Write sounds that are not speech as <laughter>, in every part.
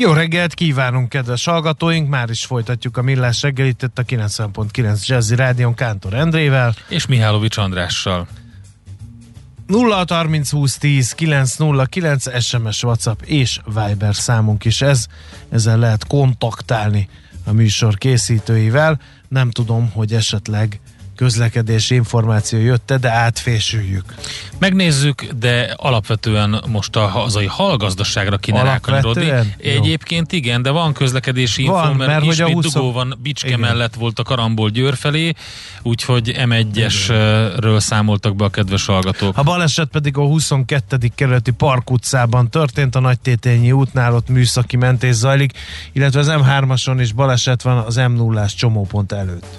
Jó reggelt kívánunk, kedves hallgatóink! Már is folytatjuk a millás reggelit itt a 90.9 Jazzy Rádion Kántor Endrével. És Mihálovics Andrással. 0 30 20 10 909 SMS, WhatsApp és Viber számunk is ez. Ezzel lehet kontaktálni a műsor készítőivel. Nem tudom, hogy esetleg közlekedési információ jött de átfésüljük. Megnézzük, de alapvetően most a hazai hallgazdaságra kéne rákanyarodni. Egyébként igen, de van közlekedési info, van, mert, mert ismét hogy a 20... dugó van Bicske igen. mellett volt a Karambol Győr felé, úgyhogy M1-esről számoltak be a kedves hallgatók. A baleset pedig a 22. kerületi Park utcában történt, a Nagytétényi útnál ott műszaki mentés zajlik, illetve az M3-ason is baleset van az M0-ás csomópont előtt.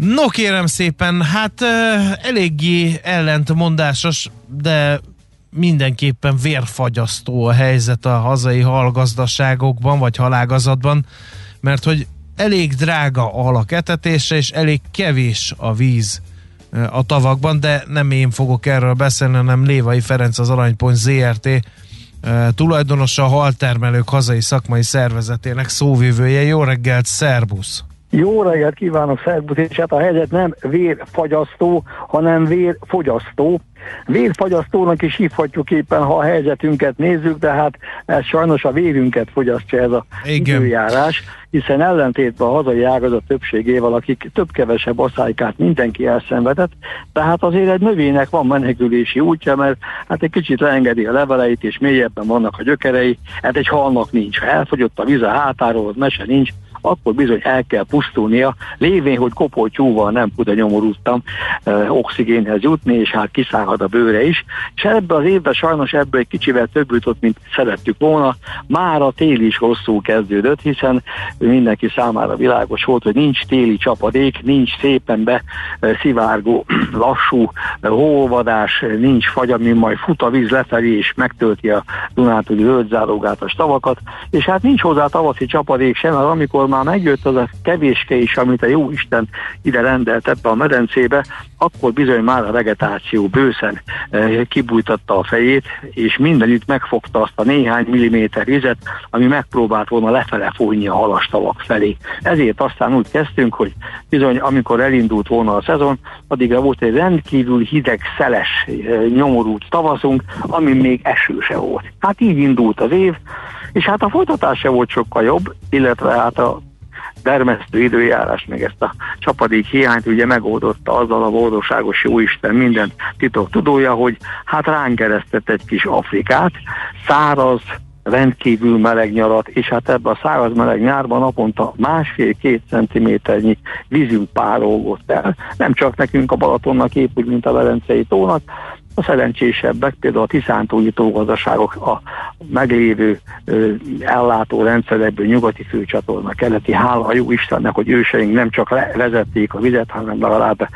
No kérem szépen, hát eléggé ellentmondásos, de mindenképpen vérfagyasztó a helyzet a hazai halgazdaságokban, vagy halágazatban, mert hogy elég drága a halak etetése, és elég kevés a víz a tavakban, de nem én fogok erről beszélni, hanem Lévai Ferenc az Aranypont ZRT tulajdonosa, a haltermelők hazai szakmai szervezetének szóvivője. Jó reggelt, szerbusz! Jó reggelt kívánok, szervusz, és hát a helyzet nem vérfagyasztó, hanem vérfogyasztó. Vérfagyasztónak is hívhatjuk éppen, ha a helyzetünket nézzük, de hát ez sajnos a vérünket fogyasztja ez a Igen. időjárás, hiszen ellentétben a hazai ágazat többségével, akik több-kevesebb aszálykát mindenki elszenvedett, tehát azért egy növénynek van menekülési útja, mert hát egy kicsit leengedi a leveleit, és mélyebben vannak a gyökerei, hát egy halnak nincs. Ha elfogyott a víz a hátáról, az mese nincs, akkor bizony el kell pusztulnia, lévén, hogy kopoltyúval nem tud a nyomorúztam eh, oxigénhez jutni, és hát kiszállhat a bőre is. És ebben az évben sajnos ebből egy kicsivel több jutott, mint szerettük volna. Már a tél is hosszú kezdődött, hiszen mindenki számára világos volt, hogy nincs téli csapadék, nincs szépen be szivárgó, <clears throat> lassú hóolvadás, nincs fagy, ami majd fut a víz lefelé, és megtölti a Dunántúli zöldzálogát a stavakat, és hát nincs hozzá tavaszi csapadék sem, mert amikor már megjött az a kevéske is, amit a jó Isten ide rendelt ebbe a medencébe, akkor bizony már a vegetáció bőszen eh, kibújtatta a fejét, és mindenütt megfogta azt a néhány milliméter vizet, ami megpróbált volna lefele fújni a halastavak felé. Ezért aztán úgy kezdtünk, hogy bizony amikor elindult volna a szezon, addigra volt egy rendkívül hideg, szeles, eh, nyomorult tavaszunk, ami még eső se volt. Hát így indult az év, és hát a folytatás se volt sokkal jobb, illetve hát a termesztő időjárás, meg ezt a csapadék hiányt ugye megoldotta azzal a boldogságos jóisten minden titok tudója, hogy hát ránk keresztett egy kis Afrikát, száraz, rendkívül meleg nyarat, és hát ebben a száraz meleg nyárban naponta másfél-két centiméternyi vízünk párolgott el. Nem csak nekünk a Balatonnak épp mint a Velencei tónak, a szerencsésebbek, például a tiszántúli tógazdaságok a meglévő ö, ellátó rendszerekből nyugati főcsatorna, keleti, hála a jó Istennek, hogy őseink nem csak vezették a vizet, hanem legalább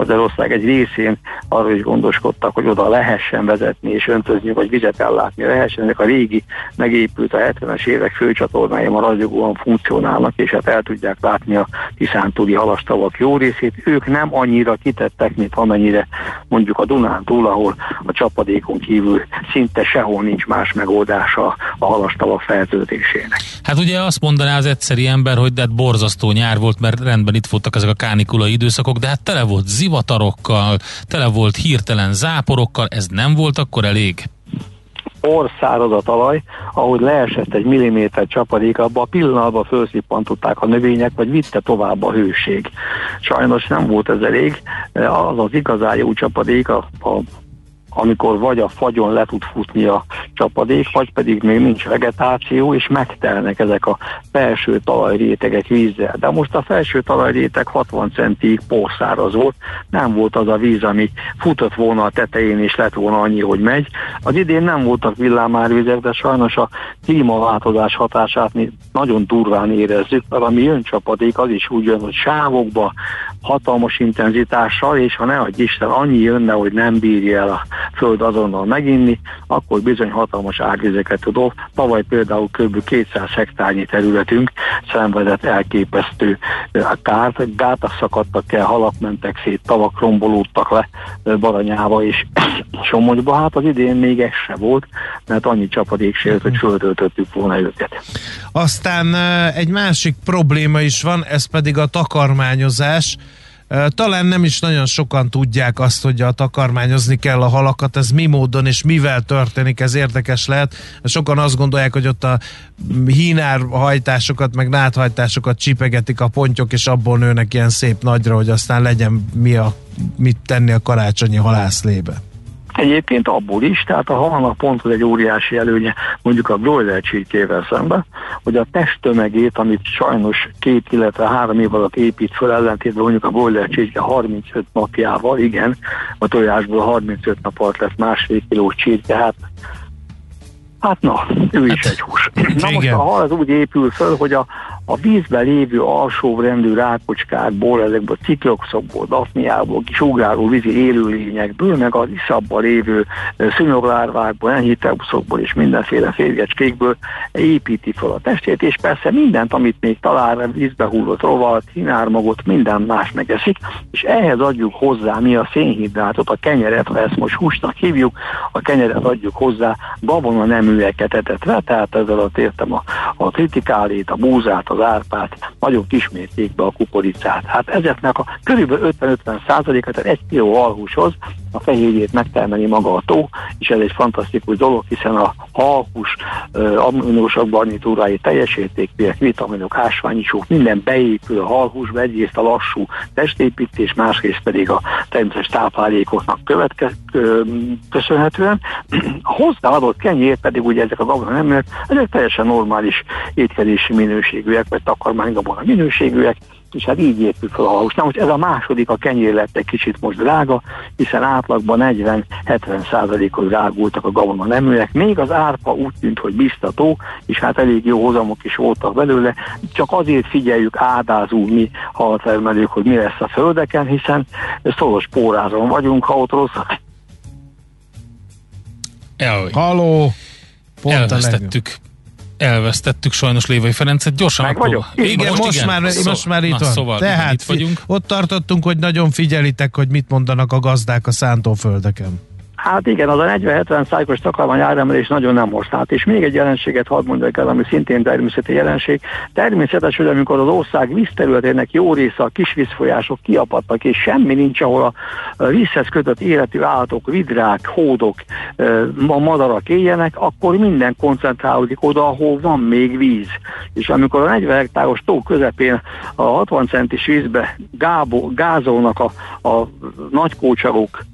Magyarország egy részén arról is gondoskodtak, hogy oda lehessen vezetni és öntözni, vagy vizet ellátni lehessen. Ezek a régi megépült a 70-es évek főcsatornái maradjogóan funkcionálnak, és hát el tudják látni a Tiszántúli halastavak jó részét. Ők nem annyira kitettek, mint amennyire mondjuk a Dunán túl, ahol a csapadékon kívül szinte sehol nincs más megoldása a halastavak feltöltésének. Hát ugye azt mondaná az egyszeri ember, hogy de hát borzasztó nyár volt, mert rendben itt voltak ezek a kánikula időszakok, de hát tele volt zivatarokkal, tele volt hirtelen záporokkal, ez nem volt akkor elég? orszáraz a talaj, ahogy leesett egy milliméter csapadék, abban a pillanatban felszippantották a növények, vagy vitte tovább a hőség. Sajnos nem volt ez elég, az az igazán jó csapadék, a, a amikor vagy a fagyon le tud futni a csapadék, vagy pedig még nincs vegetáció, és megtelnek ezek a felső talajrétegek vízzel. De most a felső talajréteg 60 centig porszáraz volt, nem volt az a víz, ami futott volna a tetején, és lett volna annyi, hogy megy. Az idén nem voltak villámárvizek, de sajnos a klímaváltozás hatását mi nagyon durván érezzük, mert ami jön csapadék, az is úgy jön, hogy sávokba, hatalmas intenzitással, és ha ne adj Isten, annyi jönne, hogy nem bírja el a föld azonnal meginni, akkor bizony hatalmas árvizeket tudok. Tavaly például kb. 200 hektárnyi területünk szenvedett elképesztő kárt, gátak szakadtak el, halak mentek szét, tavak rombolódtak le Baranyába és <clears throat> Somogyba. Hát az idén még ez se volt, mert annyi csapadék sért, hogy földöltöttük volna őket. Aztán egy másik probléma is van, ez pedig a takarmányozás. Talán nem is nagyon sokan tudják azt, hogy a takarmányozni kell a halakat, ez mi módon és mivel történik, ez érdekes lehet. Sokan azt gondolják, hogy ott a hínár hajtásokat, meg náthajtásokat csipegetik a pontyok, és abból nőnek ilyen szép nagyra, hogy aztán legyen mi a, mit tenni a karácsonyi halászlébe. Egyébként abból is, tehát a halnak pont egy óriási előnye mondjuk a broiler csirkével szemben, hogy a testtömegét, amit sajnos két, illetve három év alatt épít föl ellentétben mondjuk a broiler csirke 35 napjával, igen, a tojásból 35 nap alatt lesz másfél kiló csirke, hát Hát na, ő is hát, egy hús. Na most a hal az úgy épül föl, hogy a, a vízben lévő alsóvrendű rákocskákból, ezekből a cikloxokból, dafniából, kis ugráló vízi élőlényekből, meg az iszabban lévő szúnyoglárvákból, enyhiteuszokból és mindenféle férgecskékből építi fel a testét, és persze mindent, amit még talál, vízbe hullott rovat, hinármagot, minden más megeszik, és ehhez adjuk hozzá mi a szénhidrátot, a kenyeret, ha ezt most húsnak hívjuk, a kenyeret adjuk hozzá gabona neműeket etetve, tehát ezzel értem a, a kritikálét, a búzát, az árpát, nagyon kismértékben a kukoricát. Hát ezeknek a körülbelül 50-50 százalékat, tehát egy kiló alhúshoz a fehérjét megtermeli maga a tó, és ez egy fantasztikus dolog, hiszen a halhús aminósak garnitúrái teljes értékűek, vitaminok, ásványicsók, minden beépül a halhúsba, egyrészt a lassú testépítés, másrészt pedig a természetes táplálékoknak követke, köszönhetően. <clears throat> A hozzáadott kenyér pedig ugye ezek a gabonaneműek, ezek teljesen normális étkezési minőségűek, vagy takarmánygabona minőségűek, és hát így épül fel a halus. Na most ez a második, a kenyér lett egy kicsit most drága, hiszen átlagban 40-70 százalékos drágultak a gabona neműek, még az árpa úgy tűnt, hogy biztató, és hát elég jó hozamok is voltak belőle, csak azért figyeljük ádázó mi haltermelők, hogy mi lesz a földeken, hiszen szoros pórázon vagyunk, ha ott rossz. Haló! Pont Elvesztettük elvesztettük sajnos Lévai Ferencet. Gyorsan Meg vagyok. Igen, most, most, igen. már, Szó, most már itt na, van. Szóval, Tehát itt vagyunk. ott tartottunk, hogy nagyon figyelitek, hogy mit mondanak a gazdák a szántóföldeken. Hát igen, az a 40-70 szájkos takarmány áremelés nagyon nem használt. És még egy jelenséget hadd mondjak el, ami szintén természeti jelenség. Természetes, hogy amikor az ország vízterületének jó része a kis vízfolyások kiapadtak, és semmi nincs, ahol a vízhez kötött életű állatok, vidrák, hódok, a madarak éljenek, akkor minden koncentrálódik oda, ahol van még víz. És amikor a 40 hektáros tó közepén a 60 centis vízbe gábo, gázolnak a, a nagykócsarok,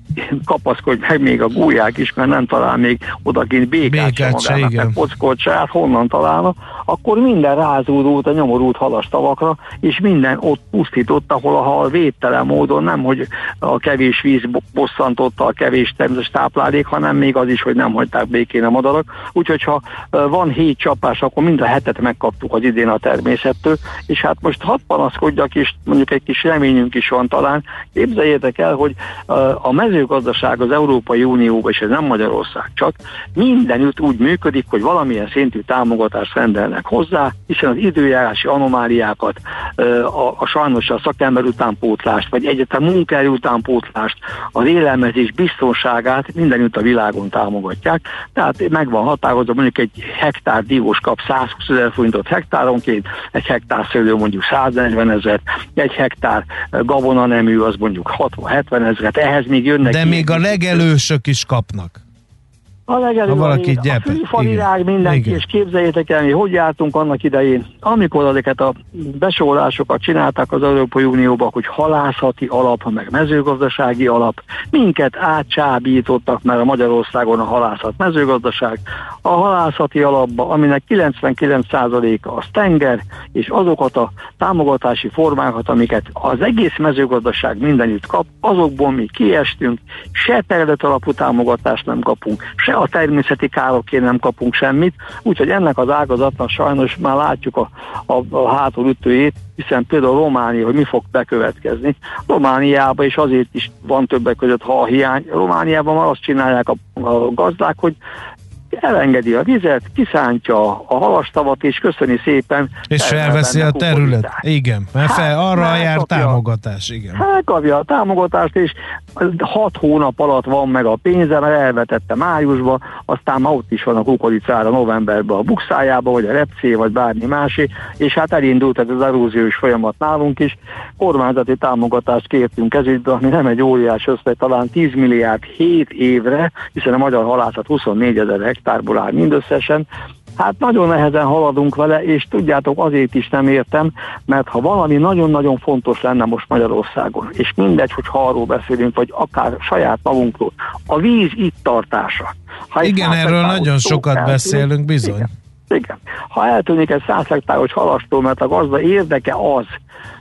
kapaszkodj meg még a gulyák is, mert nem talál még odakint békát, békát se magának, meg pockot se, hát honnan találna, akkor minden rázódult a nyomorult halastavakra, és minden ott pusztított, ahol a hal védtelen módon nem, hogy a kevés víz bosszantotta a kevés természetes táplálék, hanem még az is, hogy nem hagyták békén a madarak. Úgyhogy ha van hét csapás, akkor mind a hetet megkaptuk az idén a természettől, és hát most hat panaszkodjak, és mondjuk egy kis reményünk is van talán. Képzeljétek el, hogy a mezőgazdaság az Európai Unióban, és ez nem Magyarország csak, mindenütt úgy működik, hogy valamilyen szintű támogatást rendelnek hozzá, hiszen az időjárási anomáliákat, a, a sajnos a szakember utánpótlást, vagy egyetem munkaerő utánpótlást, az élelmezés biztonságát mindenütt a világon támogatják. Tehát meg van határozva, mondjuk egy hektár divós kap 120 ezer forintot hektáronként, egy hektár szőlő mondjuk 140 ezer, egy hektár gabona nemű az mondjuk 60-70 ezeret, ehhez még jönnek... De még a legelősök is kapnak. A legelő, ha valaki a, gyepet. A falirág mindenki, Igen. és képzeljétek el, mi hogy jártunk annak idején, amikor ezeket a besorolásokat csinálták az Európai Unióba, hogy halászati alap, meg mezőgazdasági alap, minket átcsábítottak mert a Magyarországon a halászat mezőgazdaság, a halászati alapba, aminek 99%-a az tenger, és azokat a támogatási formákat, amiket az egész mezőgazdaság mindenütt kap, azokból mi kiestünk, se terület alapú támogatást nem kapunk, se a természeti károkért nem kapunk semmit, úgyhogy ennek az ágazatnak sajnos már látjuk a, a, a hátulütőjét, hiszen például Románia, hogy mi fog bekövetkezni. Romániában is azért is van többek között, ha a hiány. Romániában már azt csinálják a, a gazdák, hogy elengedi a vizet, kiszántja a halastavat, és köszöni szépen. És felveszi a terület. Igen, mert hát, fel, arra jár kapja, támogatás, igen. Hát kapja a támogatást, és hat hónap alatt van meg a pénze, mert elvetette májusba, aztán már ott is van a kukoricára novemberben a bukszájába, vagy a repcé, vagy bármi másé, és hát elindult ez az eróziós folyamat nálunk is. Kormányzati támogatást kértünk ezügybe, ami nem egy óriás összeg, talán 10 milliárd 7 évre, hiszen a magyar halászat 24 ezer hektárból áll mindösszesen, Hát nagyon nehezen haladunk vele, és tudjátok, azért is nem értem, mert ha valami nagyon-nagyon fontos lenne most Magyarországon, és mindegy, hogy ha arról beszélünk, vagy akár saját magunkról, a víz itt tartása. Ha Igen, erről nagyon sokat eltűnik, beszélünk, bizony. Igen, igen. Ha eltűnik egy száz hektáros halastól, mert a gazda érdeke az,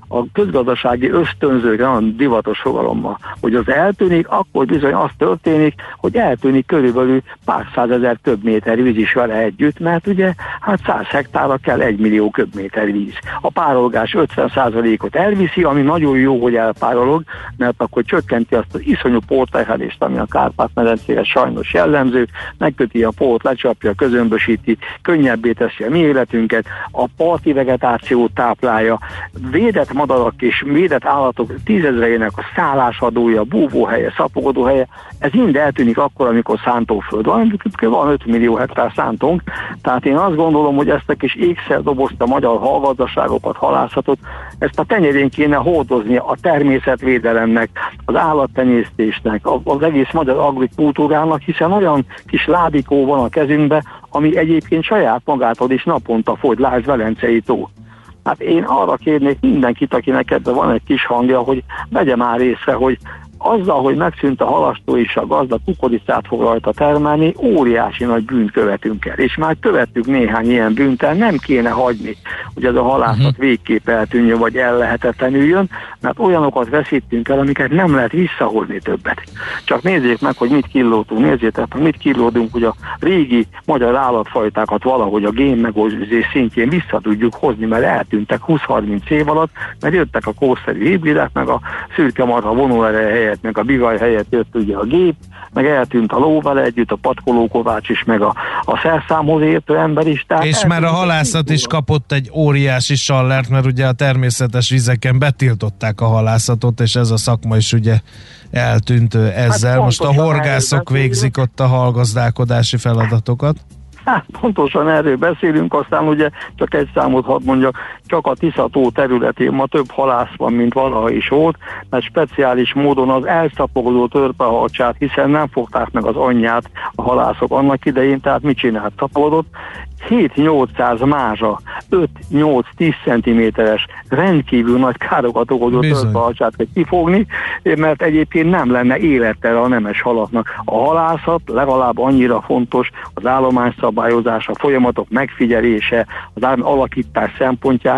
a közgazdasági ösztönzők, nagyon divatos fogalommal, hogy az eltűnik, akkor bizony az történik, hogy eltűnik körülbelül pár százezer köbméter víz is vele együtt, mert ugye hát 100 hektárra kell egy millió köbméter víz. A párolgás 50%-ot elviszi, ami nagyon jó, hogy elpárolog, mert akkor csökkenti azt az iszonyú porterhelést, ami a Kárpát-medencére sajnos jellemző, megköti a port, lecsapja, közömbösíti, könnyebbé teszi a mi életünket, a parti vegetációt táplálja, védett madarak és védett állatok tízezreinek a szállásadója, búvóhelye, szapogodóhelye, ez mind eltűnik akkor, amikor szántóföld van, van 5 millió hektár szántónk, tehát én azt gondolom, hogy ezt a kis ékszer dobozta a magyar hallgazdaságokat, halászatot, ezt a tenyerén kéne hordozni a természetvédelemnek, az állattenyésztésnek, az egész magyar agrikultúrának, hiszen olyan kis lábikó van a kezünkbe, ami egyébként saját magától is naponta fogy, lásd Velencei tó. Hát én arra kérnék mindenkit, akinek ebben van egy kis hangja, hogy vegye már észre, hogy azzal, hogy megszűnt a halastó és a gazda kukoricát fog rajta termelni, óriási nagy bűnt követünk el. És már követtük néhány ilyen bűnt el, nem kéne hagyni, hogy ez a halászat uh-huh. végképp eltűnjön, vagy el lehetetlenüljön, mert olyanokat veszítünk el, amiket nem lehet visszahozni többet. Csak nézzék meg, hogy mit killódtunk, nézzétek meg, mit killódunk, hogy a régi magyar állatfajtákat valahogy a gén megőrzés szintjén vissza tudjuk hozni, mert eltűntek 20-30 év alatt, mert jöttek a kószerű hibridek, meg a szürke marha vonóereje meg a bigaj helyett jött ugye a gép, meg eltűnt a lóval együtt, a patkolókovács is, meg a, a szerszámhoz értő ember is. Tehát és már a halászat is kapott egy óriási sallert, mert ugye a természetes vizeken betiltották a halászatot, és ez a szakma is ugye eltűnt ezzel. Hát Most a horgászok végzik ott a halgazdálkodási feladatokat. Hát pontosan erről beszélünk, aztán ugye csak egy számot hadd mondjak, csak a Tiszató területén ma több halász van, mint valaha is volt, mert speciális módon az elszaporodó törpehalcsát, hiszen nem fogták meg az anyját a halászok annak idején, tehát mit csinált? Szaporodott, 7-800 mázsa, 5-8-10 cm-es rendkívül nagy károkat okozó törpehalcsát kell kifogni, mert egyébként nem lenne élettel a nemes halaknak. A halászat legalább annyira fontos az állományszabályozás, a folyamatok megfigyelése, az alakítás szempontjából,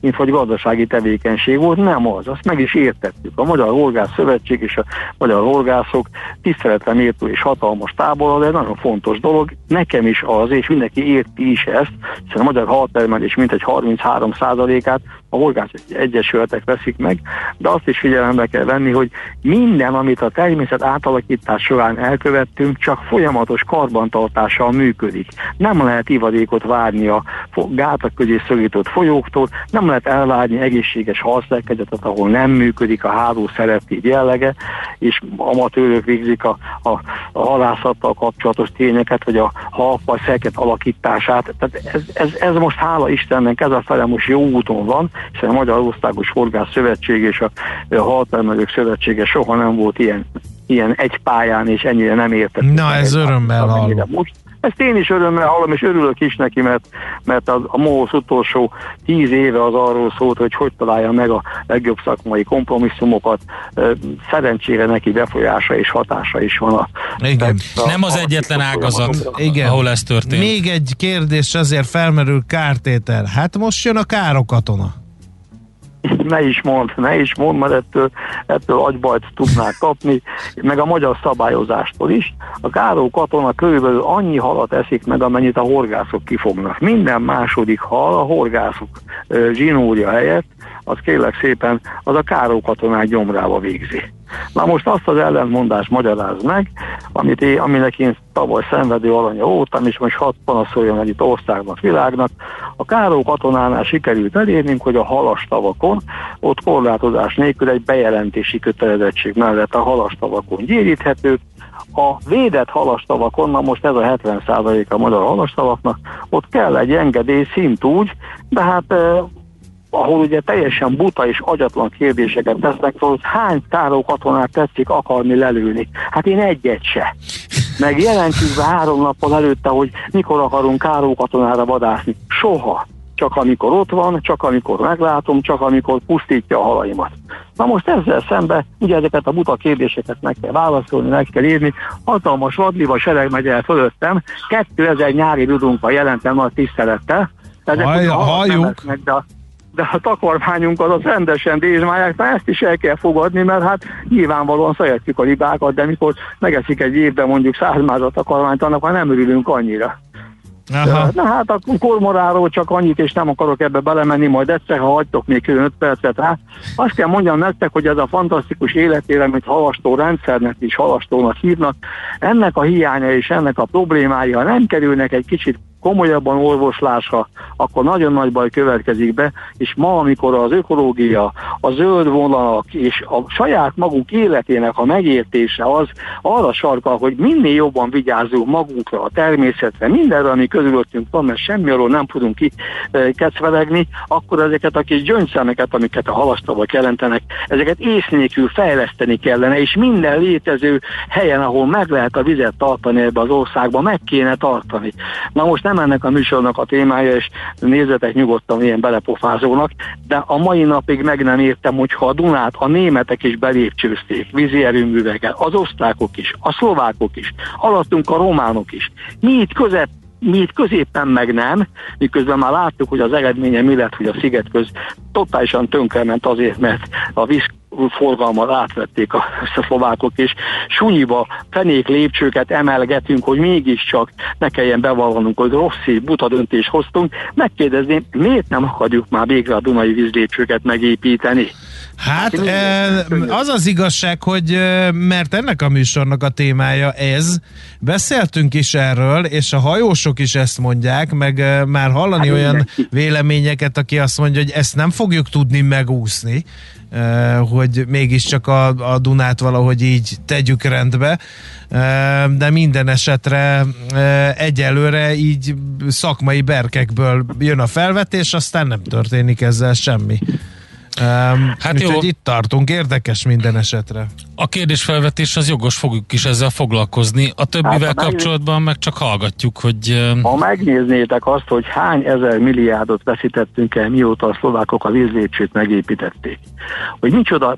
mint hogy gazdasági tevékenység volt. Nem az, azt meg is értettük. A Magyar Horgász Szövetség és a Magyar Horgászok tiszteletre méltó és hatalmas tábor, de nagyon fontos dolog. Nekem is az, és mindenki érti is ezt, hiszen a magyar haltermelés mintegy 33%-át a horgász egyesületek veszik meg, de azt is figyelembe kell venni, hogy minden, amit a természet átalakítás során elkövettünk, csak folyamatos karbantartással működik. Nem lehet ivadékot várni a gátak közé szögított folyóktól, nem lehet elvárni egészséges halszerkezetet, ahol nem működik a háló szereptív jellege, és amatőrök végzik a, a, a halászattal kapcsolatos tényeket, vagy a halfaj szerket alakítását. Tehát ez, ez, ez most hála Istennek, ez a fele most jó úton van, hiszen a Magyar Országos Horgász Szövetség és a, a Haltermelők Szövetsége soha nem volt ilyen ilyen egy pályán, és ennyire nem értek. Na, ez örömmel hallom. Most ezt én is örömmel hallom, és örülök is neki, mert, mert az, a MOHOSZ utolsó tíz éve az arról szólt, hogy hogy találja meg a legjobb szakmai kompromisszumokat. Szerencsére neki befolyása és hatása is van. A, Igen. A, Nem az egyetlen ágazat, Igen. ahol ez történt. Még egy kérdés azért felmerül kártétel. Hát most jön a károkatona <laughs> ne is mond, ne is mond, mert ettől, ettől agybajt tudnák kapni, meg a magyar szabályozástól is. A Káró katona körülbelül annyi halat eszik meg, amennyit a horgászok kifognak. Minden második hal a horgászok zsinórja helyett, az kérlek szépen, az a Káró katonák gyomrába végzi. Na most azt az ellentmondást magyaráz meg, amit én, aminek én tavaly szenvedő alanya voltam, és most hat panaszoljon egy itt országnak, világnak. A Káró katonánál sikerült elérnünk, hogy a halastavakon, ott korlátozás nélkül egy bejelentési kötelezettség mellett a halastavakon gyéríthetők, a védett halastavakon, na most ez a 70% a magyar halastavaknak, ott kell egy engedély szint úgy, de hát ahol ugye teljesen buta és agyatlan kérdéseket tesznek hogy hány táró katonát tetszik akarni lelőni. Hát én egyet se. Meg jelentjük be három nappal előtte, hogy mikor akarunk káró katonára vadászni. Soha. Csak amikor ott van, csak amikor meglátom, csak amikor pusztítja a halaimat. Na most ezzel szembe, ugye ezeket a buta kérdéseket meg kell válaszolni, meg kell írni. Hatalmas vadliva sereg megy el fölöttem, 2000 nyári dudunkban jelentem nagy tisztelettel. Ezek Haj, halljuk. Meg, de de a takarmányunkat az rendesen dézsmálják, tehát ezt is el kell fogadni, mert hát nyilvánvalóan szeretjük a libákat, de mikor megeszik egy évben mondjuk százmázat takarmányt, annak már nem örülünk annyira. Aha. Na hát a kormoráról csak annyit, és nem akarok ebbe belemenni, majd egyszer, ha hagytok még 5 percet rá. Azt kell mondjam nektek, hogy ez a fantasztikus életére, amit halastó rendszernek is halastónak hívnak, ennek a hiánya és ennek a problémái, ha nem kerülnek egy kicsit komolyabban orvoslásra, akkor nagyon nagy baj következik be, és ma, amikor az ökológia, a zöld vonalak és a saját magunk életének a megértése az arra sarkal, hogy minél jobban vigyázzunk magunkra, a természetre, mindenre, ami közülöttünk van, mert semmi arról nem tudunk kikecvelegni, akkor ezeket a kis gyöngyszemeket, amiket a halasztavak jelentenek, ezeket ész nélkül fejleszteni kellene, és minden létező helyen, ahol meg lehet a vizet tartani ebbe az országba, meg kéne tartani. Na most nem nem ennek a műsornak a témája, és nézzetek nyugodtan ilyen belepofázónak, de a mai napig meg nem értem, hogyha a Dunát a németek is belépcsőzték vízi erőművekkel, az osztrákok is, a szlovákok is, alattunk a románok is. Mi itt között mi itt középen meg nem, miközben már láttuk, hogy az eredménye mi lett, hogy a sziget köz totálisan tönkrement azért, mert a víz forgalmat átvették a, a szlovákok, és sunyiba fenék lépcsőket emelgetünk, hogy mégiscsak ne kelljen bevallanunk, hogy rossz, buta döntést hoztunk. Megkérdezném, miért nem akarjuk már végre a Dunai vízlépcsőket megépíteni? Hát, hát az az igazság, hogy mert ennek a műsornak a témája ez, beszéltünk is erről, és a hajósok is ezt mondják, meg már hallani hát olyan véleményeket, aki azt mondja, hogy ezt nem fogjuk tudni megúszni, hogy mégiscsak a, a Dunát valahogy így tegyük rendbe, de minden esetre egyelőre így szakmai berkekből jön a felvetés, aztán nem történik ezzel semmi. Um, hát jó. itt tartunk, érdekes minden esetre. A kérdésfelvetés az jogos, fogjuk is ezzel foglalkozni. A többivel hát, kapcsolatban meg csak hallgatjuk, hogy... Ha megnéznétek azt, hogy hány ezer milliárdot veszítettünk el, mióta a szlovákok a vízlépcsőt megépítették, hogy micsoda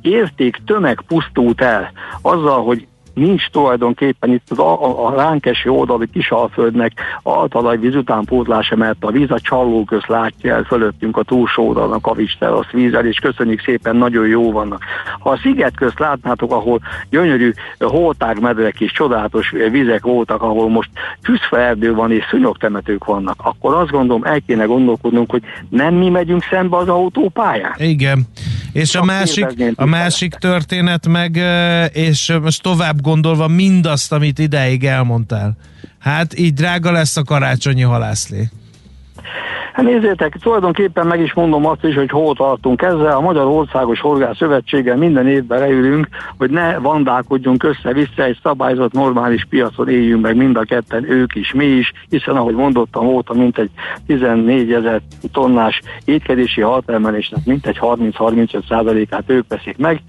érték tömeg pusztult el azzal, hogy nincs tulajdonképpen itt az a, a ránk eső oldali kisalföldnek altalajvíz utánpótlása, mert a víz a csalló köz látja el fölöttünk a túlsó oldalnak a vízterasz vízzel, és köszönjük szépen, nagyon jó vannak. Ha a sziget közt látnátok, ahol gyönyörű holtágmedrek és csodálatos vizek voltak, ahol most tűzfeerdő van és szúnyogtemetők vannak, akkor azt gondolom el kéne gondolkodnunk, hogy nem mi megyünk szembe az autópályán. Igen. És a másik, a másik történet meg, és most tovább gondolva mindazt, amit ideig elmondtál. Hát így drága lesz a karácsonyi halászlé. Hát nézzétek, tulajdonképpen meg is mondom azt is, hogy hol tartunk ezzel. A Magyar Országos Horgász Szövetséggel minden évben leülünk, hogy ne vandálkodjunk össze-vissza, egy szabályzott normális piacon éljünk meg mind a ketten, ők is, mi is, hiszen ahogy mondottam, volt mint egy 14 ezer tonnás étkezési haltermelésnek mintegy 30-35 százalékát ők veszik meg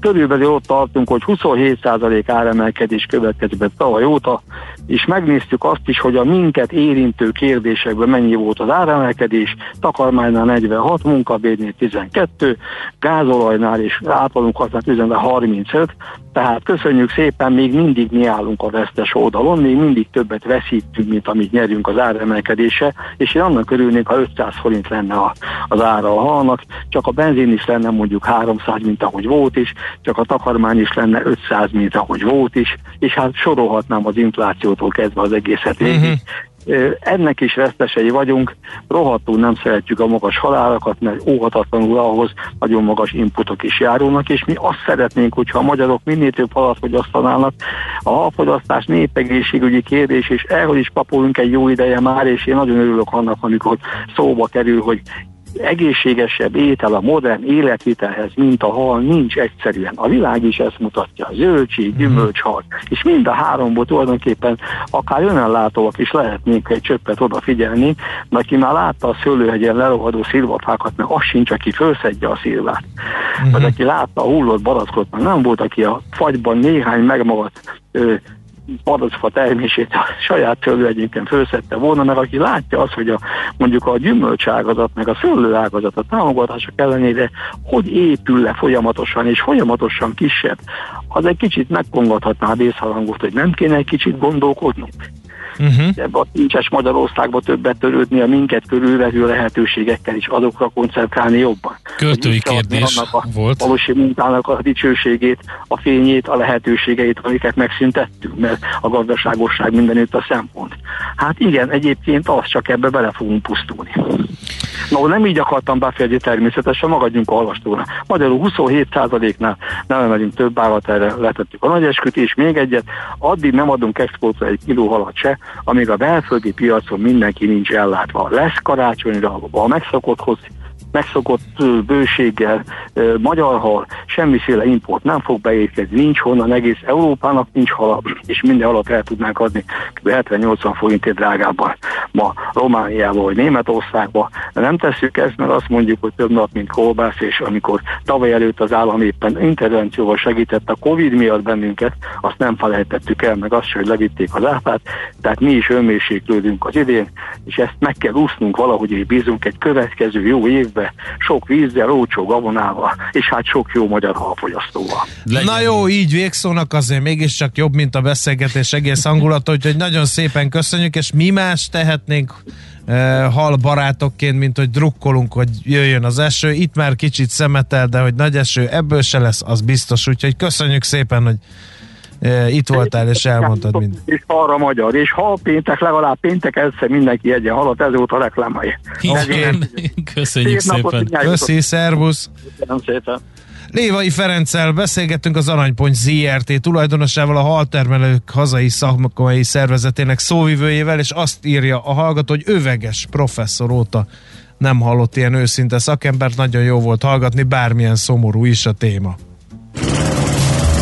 körülbelül ott tartunk, hogy 27% áremelkedés következik be tavaly óta, és megnéztük azt is, hogy a minket érintő kérdésekben mennyi volt az áremelkedés, takarmánynál 46, munkabérnél 12, gázolajnál és általunk használt 35, tehát köszönjük szépen, még mindig mi állunk a vesztes oldalon, még mindig többet veszítünk, mint amit nyerünk az áremelkedése, és én annak örülnék, ha 500 forint lenne az ára a halnak, csak a benzin is lenne mondjuk 300, mint ahogy volt is, csak a takarmány is lenne 500, mint ahogy volt is, és hát sorolhatnám az inflációtól kezdve az egészet végig. Uh-huh ennek is vesztesei vagyunk, rohadtul nem szeretjük a magas halálakat, mert óhatatlanul ahhoz nagyon magas inputok is járulnak, és mi azt szeretnénk, hogyha a magyarok minél több halat fogyasztanának. A halfogyasztás népegészségügyi kérdés, és erről is kapulunk egy jó ideje már, és én nagyon örülök annak, amikor szóba kerül, hogy egészségesebb étel a modern életvitelhez, mint a hal, nincs egyszerűen. A világ is ezt mutatja. Zöldség, mhm. gyümölcshal. És mind a háromból tulajdonképpen akár önellátóak is lehetnénk egy csöppet odafigyelni, mert aki már látta a szőlőhegyen lerohadó szilvafákat, mert az sincs, aki fölszedje a szilvát. Uh-huh. Mert aki látta a hullott barackot, mert nem volt, aki a fagyban néhány megmagadt madacfa termését a saját szőlőegyénken fölszette volna, mert aki látja azt, hogy a, mondjuk a gyümölcságazat, meg a szőlőágazat a támogatások ellenére hogy épül le folyamatosan, és folyamatosan kisebb, az egy kicsit megkongathatná a vészhalangot, hogy nem kéne egy kicsit gondolkodnunk uh-huh. ebbe a kincses Magyarországba többet törődni, a minket körülvevő lehetőségekkel is azokra koncentrálni jobban. Költői kérdés a volt. Valósi munkának a dicsőségét, a fényét, a lehetőségeit, amiket megszüntettünk, mert a gazdaságosság mindenütt a szempont. Hát igen, egyébként az csak ebbe bele fogunk pusztulni. No, nem így akartam befejezni természetesen, magadjunk a halastóra. Magyarul 27%-nál nem emelünk több állat, erre letettük a nagy esküt, és még egyet, addig nem adunk exportra egy kiló halat se, amíg a belföldi piacon mindenki nincs ellátva. Lesz karácsonyra a megszokotthoz megszokott bőséggel magyar hal, semmiféle import nem fog beérkezni, nincs honnan, egész Európának nincs hala, és minden alatt el tudnánk adni 70-80 forintért drágábban ma Romániába vagy Németországba. Nem tesszük ezt, mert azt mondjuk, hogy több nap, mint kolbász, és amikor tavaly előtt az állam éppen intervencióval segített a Covid miatt bennünket, azt nem felejtettük el, meg azt, hogy levitték az áfát, tehát mi is önmérséklődünk az idén, és ezt meg kell úsznunk valahogy, és bízunk egy következő jó évbe, éve, sok vízzel, olcsó gabonával, és hát sok jó magyar halfogyasztóval. Legyen. Na jó, így végszónak azért mégiscsak jobb, mint a beszélgetés egész hangulata, úgyhogy nagyon szépen köszönjük, és mi más tehetnénk uh, hal barátokként, mint hogy drukkolunk, hogy jöjjön az eső. Itt már kicsit szemetel, de hogy nagy eső ebből se lesz, az biztos. Úgyhogy köszönjük szépen, hogy itt voltál és elmondtad mindent. És arra magyar, és ha péntek, legalább péntek egyszer mindenki egyen halat, ez volt a reklámai. <laughs> Köszönjük szépen. Köszi, szervusz. Köszönöm szépen. Lévai Ferenccel beszélgettünk az Aranypont ZRT tulajdonosával, a haltermelők hazai szakmai szervezetének szóvivőjével, és azt írja a hallgató, hogy öveges professzor óta nem hallott ilyen őszinte szakembert, nagyon jó volt hallgatni, bármilyen szomorú is a téma.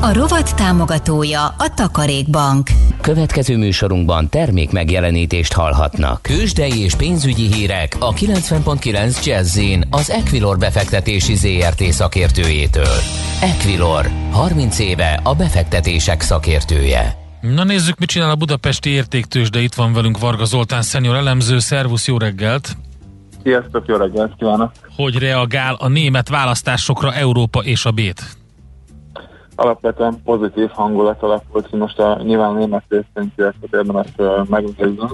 A rovat támogatója a Takarékbank. Következő műsorunkban termék megjelenítést hallhatnak. Kősdei és pénzügyi hírek a 90.9 jazz az Equilor befektetési ZRT szakértőjétől. Equilor, 30 éve a befektetések szakértője. Na nézzük, mit csinál a budapesti értéktős, de itt van velünk Varga Zoltán szenior elemző. Szervusz, jó reggelt! Sziasztok, jó reggelt kívánok! Hogy reagál a német választásokra Európa és a Bét? Alapvetően pozitív hangulat alakult. Most a nyilván a német részvénypiacot érdemes uh, megnézni.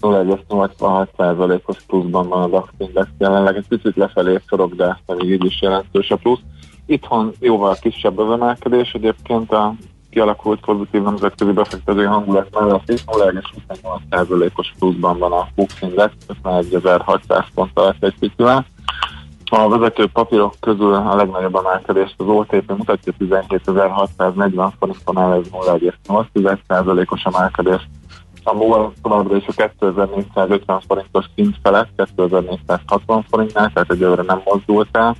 0,86%-os pluszban van a DAX index jelenleg, egy picit lefelé szorog, de még így is jelentős a plusz. Itthon jóval kisebb az emelkedés, egyébként a kialakult pozitív nemzetközi befektetői hangulat mellett is 0,28%-os pluszban van a Bux Index, 51.600 pont alatt egy picit. A vezető papírok közül a legnagyobb emelkedést az OTP mutatja 17.640 forinton áll, ez 0,8%-os emelkedés. A MOL továbbra is a 2450 forintos szint felett, 2460 forintnál, tehát egyelőre nem mozdult el.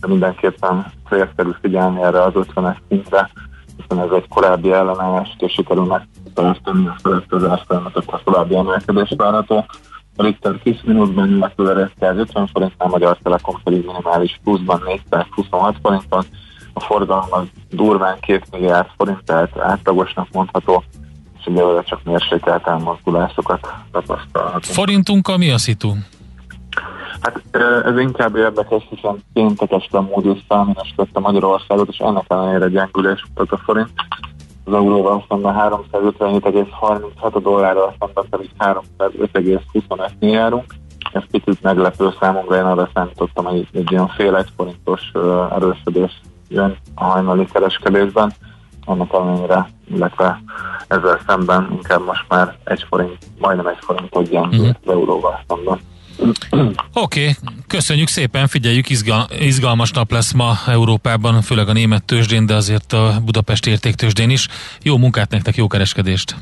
de mindenképpen célszerű figyelni erre az 50-es szintre, hiszen ez egy korábbi ellenállás, és sikerül megtartani a feletkezás folyamatot a további emelkedés várható. A Richter kis minutban illetve 150 forintnál, Magyar Telekom pedig minimális pluszban 426 forinton, a forgalom az durván 2 milliárd forint, tehát átlagosnak mondható, és egyelőre csak mérsékelt elmozdulásokat tapasztalhatunk. Forintunkkal mi a szitu? Hát ez inkább érdekes, hiszen péntek este a Moody's felminősítette Magyarországot, és ennek ellenére gyengülés volt a forint. Az euróval szemben 357,36 a dollárral szemben pedig 305,25-nél járunk. Ez picit meglepő számomra, én arra számítottam, hogy egy ilyen fél egy forintos erősödés jön a hajnali kereskedésben. Annak ellenére, illetve ezzel szemben inkább most már egy forint, majdnem egy forintot gyengül uh-huh. az euróval szemben. Oké, okay, köszönjük szépen, figyeljük, izgal, izgalmas nap lesz ma Európában, főleg a német tőzsdén, de azért a Budapesti értéktőzsdén is. Jó munkát nektek, jó kereskedést!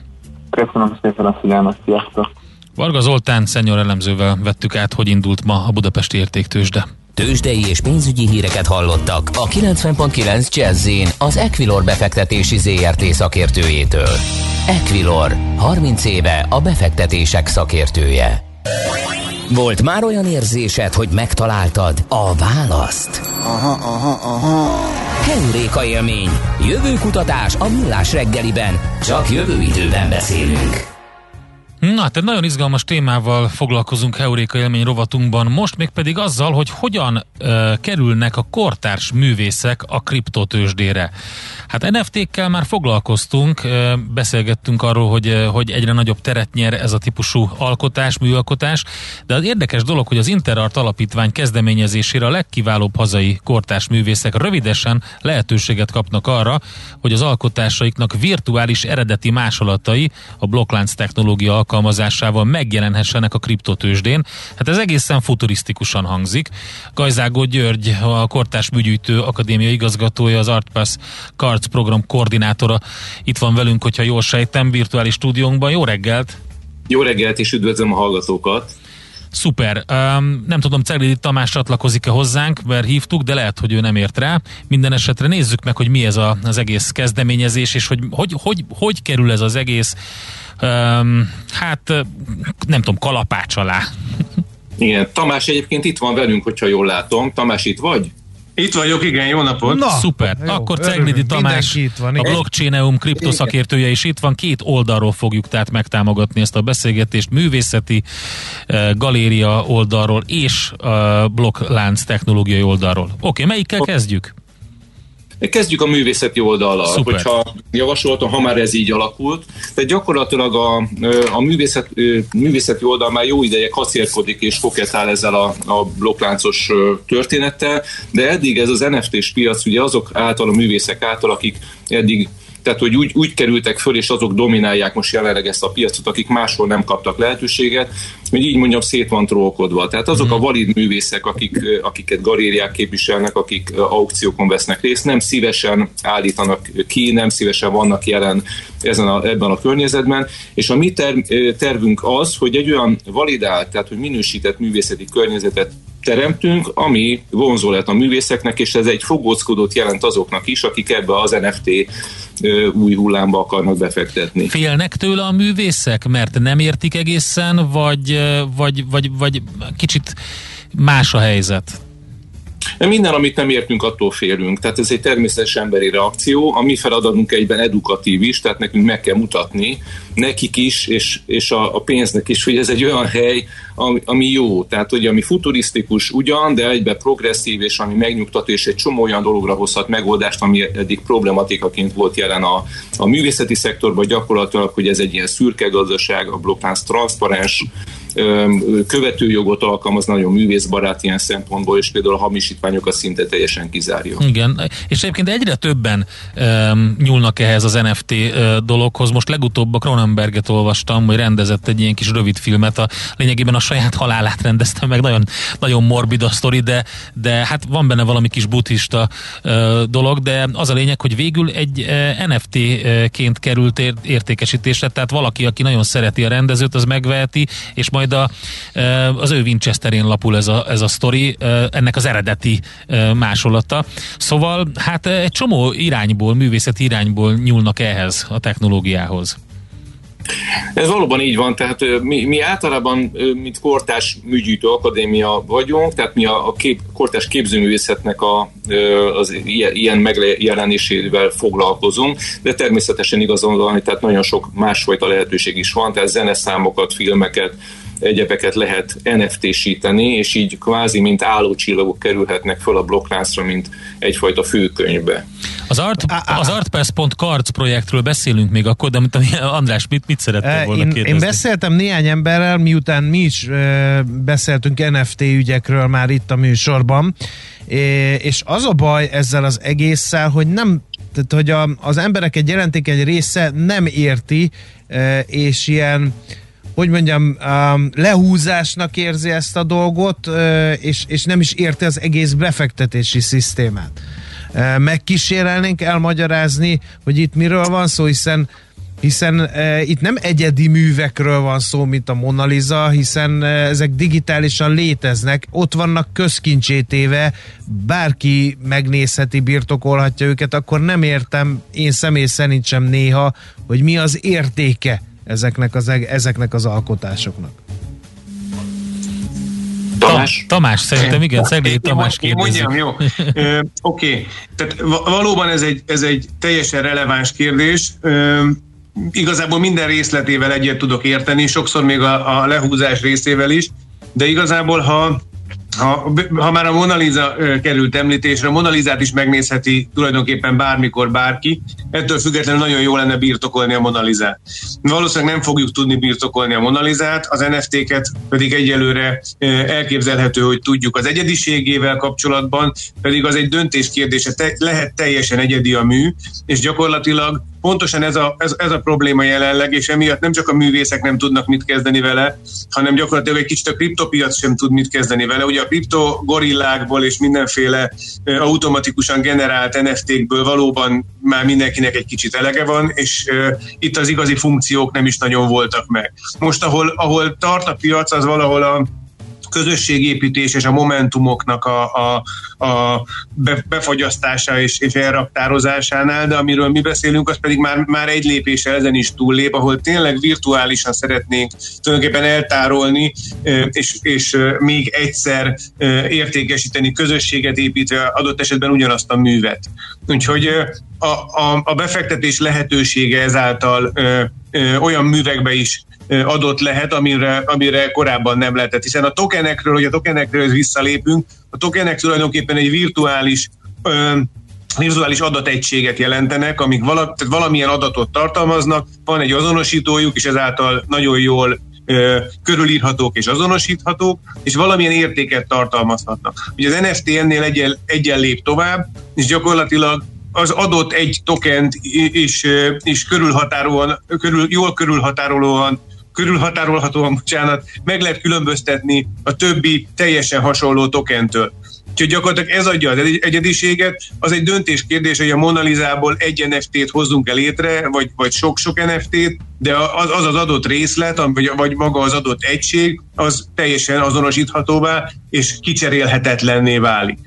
Köszönöm szépen a figyelmet, sziasztok! Varga Zoltán szenyor elemzővel vettük át, hogy indult ma a Budapesti értéktőzsde. Tőzsdei és pénzügyi híreket hallottak a 90.9 jazz az Equilor befektetési ZRT szakértőjétől. Equilor, 30 éve a befektetések szakértője. Volt már olyan érzésed, hogy megtaláltad a választ? Aha, aha, aha. Heuréka élmény. Jövőkutatás a millás reggeliben. Csak jövő időben beszélünk. Na, tehát nagyon izgalmas témával foglalkozunk Heuréka élmény rovatunkban, most még pedig azzal, hogy hogyan uh, kerülnek a kortárs művészek a kriptotősdére. Hát NFT-kkel már foglalkoztunk, beszélgettünk arról, hogy, hogy egyre nagyobb teret nyer ez a típusú alkotás, műalkotás, de az érdekes dolog, hogy az Interart alapítvány kezdeményezésére a legkiválóbb hazai kortárs művészek rövidesen lehetőséget kapnak arra, hogy az alkotásaiknak virtuális eredeti másolatai a blokklánc technológia alkalmazásával megjelenhessenek a kriptotősdén. Hát ez egészen futurisztikusan hangzik. Gajzágó György, a Kortárs Műgyűjtő Akadémia igazgatója, az ArtPass Arc program koordinátora itt van velünk, hogyha jól sejtem, virtuális stúdiónkban. Jó reggelt! Jó reggelt, és üdvözlöm a hallgatókat! Szuper. Um, nem tudom, Ceglidi Tamás csatlakozik-e hozzánk, mert hívtuk, de lehet, hogy ő nem ért rá. Minden esetre nézzük meg, hogy mi ez a, az egész kezdeményezés, és hogy hogy, hogy, hogy kerül ez az egész, um, hát nem tudom, kalapács alá. Igen, Tamás egyébként itt van velünk, hogyha jól látom. Tamás, itt vagy? Itt vagyok, igen, jó napot! Na, Szuper! Jó, Akkor Ceglidi Tamás, itt van, a blockchain kriptoszakértője is itt van. Két oldalról fogjuk tehát megtámogatni ezt a beszélgetést. Művészeti uh, galéria oldalról és uh, blokklánc technológiai oldalról. Oké, okay, melyikkel kezdjük? Kezdjük a művészeti oldallal, Szuper. hogyha javasoltam, ha már ez így alakult. Tehát gyakorlatilag a, a művészet, művészeti oldal már jó ideje kacérkodik és koketál ezzel a, a blokkláncos történettel, de eddig ez az NFT-s piac ugye azok által, a művészek által, akik eddig tehát hogy úgy, úgy kerültek föl, és azok dominálják most jelenleg ezt a piacot, akik máshol nem kaptak lehetőséget, hogy így mondjam, szét van trókolva. Tehát azok a mhm. valid művészek, akik, akiket galériák képviselnek, akik aukciókon vesznek részt, nem szívesen állítanak ki, nem szívesen vannak jelen ezen a, ebben a környezetben, és a mi terv, tervünk az, hogy egy olyan validált, tehát hogy minősített művészeti környezetet teremtünk, ami vonzó lett a művészeknek, és ez egy fogóckodót jelent azoknak is, akik ebbe az NFT új hullámba akarnak befektetni. Félnek tőle a művészek, mert nem értik egészen, vagy, vagy, vagy, vagy kicsit más a helyzet? Minden, amit nem értünk, attól félünk. Tehát ez egy természetes emberi reakció. A mi feladatunk egyben edukatív is, tehát nekünk meg kell mutatni nekik is, és, és a, a pénznek is, hogy ez egy olyan hely, ami, ami jó. Tehát, hogy ami futurisztikus ugyan, de egyben progresszív, és ami megnyugtató, és egy csomó olyan dologra hozhat megoldást, ami eddig problematikaként volt jelen a, a művészeti szektorban gyakorlatilag, hogy ez egy ilyen szürke gazdaság, a blokkánc transzparens, követőjogot alkalmaz, nagyon művészbarát ilyen szempontból, és például a hamisítványokat szinte teljesen kizárja. Igen, és egyébként egyre többen um, nyúlnak ehhez az NFT uh, dologhoz. Most legutóbb a Cronenberget olvastam, hogy rendezett egy ilyen kis rövid filmet, a, lényegében a saját halálát rendezte meg, nagyon, nagyon morbid a sztori, de, de hát van benne valami kis buddhista uh, dolog, de az a lényeg, hogy végül egy uh, NFT-ként került értékesítésre, tehát valaki, aki nagyon szereti a rendezőt, az megveheti, és majd majd a, az ő Winchesterén lapul ez a, ez a sztori, ennek az eredeti másolata. Szóval hát egy csomó irányból, művészeti irányból nyúlnak ehhez a technológiához. Ez valóban így van, tehát mi, mi általában, mint Kortás Műgyűjtő Akadémia vagyunk, tehát mi a, a kép, Kortás képzőművészetnek a, az ilyen megjelenésével foglalkozunk, de természetesen igazon van, tehát nagyon sok másfajta lehetőség is van, tehát zeneszámokat, filmeket, egyebeket lehet NFT-síteni, és így kvázi mint állócsillagok kerülhetnek föl a blokkláncra, mint egyfajta főkönyvbe. Az, art, az artpass.cards projektről beszélünk még akkor, de amit <laughs> András, mit, mit szerettél volna én, kérdezni? Én beszéltem néhány emberrel, miután mi is beszéltünk NFT ügyekről már itt a műsorban, és az a baj ezzel az egésszel, hogy nem tehát, hogy a, az emberek egy jelenték egy része nem érti, és ilyen hogy mondjam, lehúzásnak érzi ezt a dolgot, és, és nem is érti az egész befektetési szisztémát. Uh, megkísérelnénk elmagyarázni, hogy itt miről van szó, hiszen hiszen uh, itt nem egyedi művekről van szó, mint a Mona Lisa, hiszen uh, ezek digitálisan léteznek, ott vannak közkincsétéve, bárki megnézheti, birtokolhatja őket, akkor nem értem én személy szerint sem néha, hogy mi az értéke ezeknek az, ezeknek az alkotásoknak. Tamás? Tamás, szerintem igen, Szeglédi Tamás kérdezi. Mondjam, jó. <laughs> Oké, okay. tehát valóban ez egy, ez egy teljesen releváns kérdés. Ö, igazából minden részletével egyet tudok érteni, sokszor még a, a lehúzás részével is, de igazából ha ha, ha már a Mona került említésre, a Mona is megnézheti tulajdonképpen bármikor bárki, ettől függetlenül nagyon jó lenne birtokolni a Mona Lisa-t. Valószínűleg nem fogjuk tudni birtokolni a Mona az NFT-ket pedig egyelőre elképzelhető, hogy tudjuk. Az egyediségével kapcsolatban pedig az egy döntés kérdése, Te, lehet teljesen egyedi a mű, és gyakorlatilag pontosan ez a, ez, ez a probléma jelenleg, és emiatt nem csak a művészek nem tudnak mit kezdeni vele, hanem gyakorlatilag egy kicsit a kriptopiac sem tud mit kezdeni vele. Ugye a kriptogorillákból és mindenféle automatikusan generált NFT-kből valóban már mindenkinek egy kicsit elege van, és itt az igazi funkciók nem is nagyon voltak meg. Most, ahol, ahol tart a piac, az valahol a közösségépítés és a momentumoknak a, a, a befagyasztása és, és elraktározásánál, de amiről mi beszélünk, az pedig már, már egy lépéssel ezen is túllép, ahol tényleg virtuálisan szeretnénk tulajdonképpen eltárolni, és, és még egyszer értékesíteni, közösséget építve adott esetben ugyanazt a művet. Úgyhogy a, a, a befektetés lehetősége ezáltal ö, ö, olyan művekbe is adott lehet, amire, amire korábban nem lehetett. Hiszen a tokenekről, hogy a tokenekről visszalépünk, a tokenek tulajdonképpen egy virtuális ö, virtuális adategységet jelentenek, amik vala, tehát valamilyen adatot tartalmaznak, van egy azonosítójuk, és ezáltal nagyon jól ö, körülírhatók és azonosíthatók, és valamilyen értéket tartalmazhatnak. Ugye az NFT ennél egyen, egyen lép tovább, és gyakorlatilag az adott egy tokent is, is körülhatárolóan, körül, jól körülhatárolóan körülhatárolhatóan, bocsánat, meg lehet különböztetni a többi teljesen hasonló tokentől. Úgyhogy gyakorlatilag ez adja az egyediséget. Az egy döntés kérdés, hogy a Mona Lisa-ból egy NFT-t hozzunk el létre, vagy, vagy sok-sok NFT-t, de az az, az adott részlet, vagy, vagy maga az adott egység, az teljesen azonosíthatóvá és kicserélhetetlenné válik.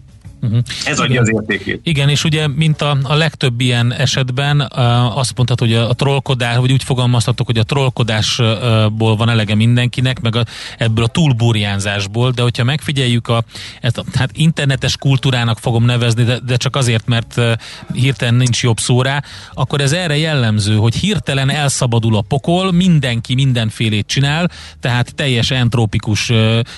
Uh-huh. Ez adja az értékét. Igen, és ugye, mint a, a legtöbb ilyen esetben azt mondhatod, hogy a, a trollkodás, vagy úgy fogalmazhatok, hogy a trollkodásból van elege mindenkinek, meg a, ebből a túlburjánzásból, de hogyha megfigyeljük a, ezt a hát internetes kultúrának fogom nevezni, de, de csak azért, mert hirtelen nincs jobb szó rá, akkor ez erre jellemző, hogy hirtelen elszabadul a pokol, mindenki mindenfélét csinál, tehát teljes entrópikus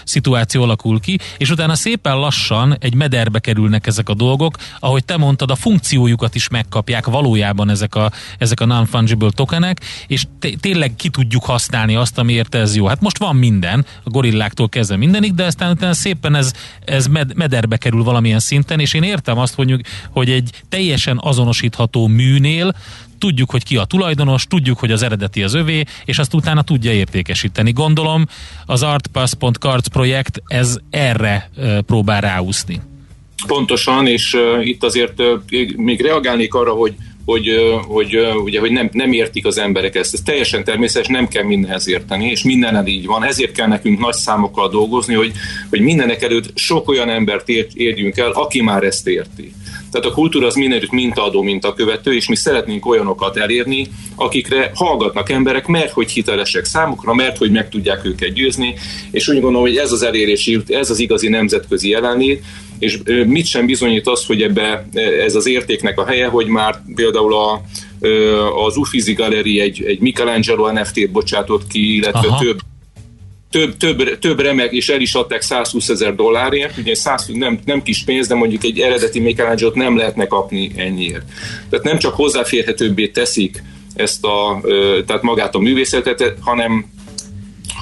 szituáció alakul ki, és utána szépen lassan egy mederbe kerülnek ezek a dolgok. Ahogy te mondtad, a funkciójukat is megkapják valójában ezek a, ezek a non-fungible tokenek, és tényleg ki tudjuk használni azt, amiért ez jó. Hát most van minden, a gorilláktól kezdve mindenig, de aztán utána szépen ez, ez med, mederbe kerül valamilyen szinten, és én értem azt, hogy, hogy egy teljesen azonosítható műnél tudjuk, hogy ki a tulajdonos, tudjuk, hogy az eredeti az övé, és azt utána tudja értékesíteni. Gondolom az artpass.cards projekt ez erre próbál ráúszni. Pontosan, és itt azért még reagálnék arra, hogy hogy, hogy, ugye, hogy nem, nem értik az emberek ezt. Ez teljesen természetes, nem kell mindenhez érteni, és mindenen így van. Ezért kell nekünk nagy számokkal dolgozni, hogy, hogy mindenek előtt sok olyan embert érjünk el, aki már ezt érti. Tehát a kultúra az mindenütt mintaadó, mintakövető, és mi szeretnénk olyanokat elérni, akikre hallgatnak emberek, mert hogy hitelesek számukra, mert hogy meg tudják őket győzni, és úgy gondolom, hogy ez az elérés, ez az igazi nemzetközi jelenlét, és mit sem bizonyít az, hogy ebbe ez az értéknek a helye, hogy már például a, az Uffizi Galeri egy, egy Michelangelo NFT-t bocsátott ki, illetve Aha. több több, több, több remek, és el is adták 120 ezer dollárért, ugye 100, nem, nem kis pénz, de mondjuk egy eredeti michelangelo nem lehetne kapni ennyiért. Tehát nem csak hozzáférhetőbbé teszik ezt a, tehát magát a művészetet, hanem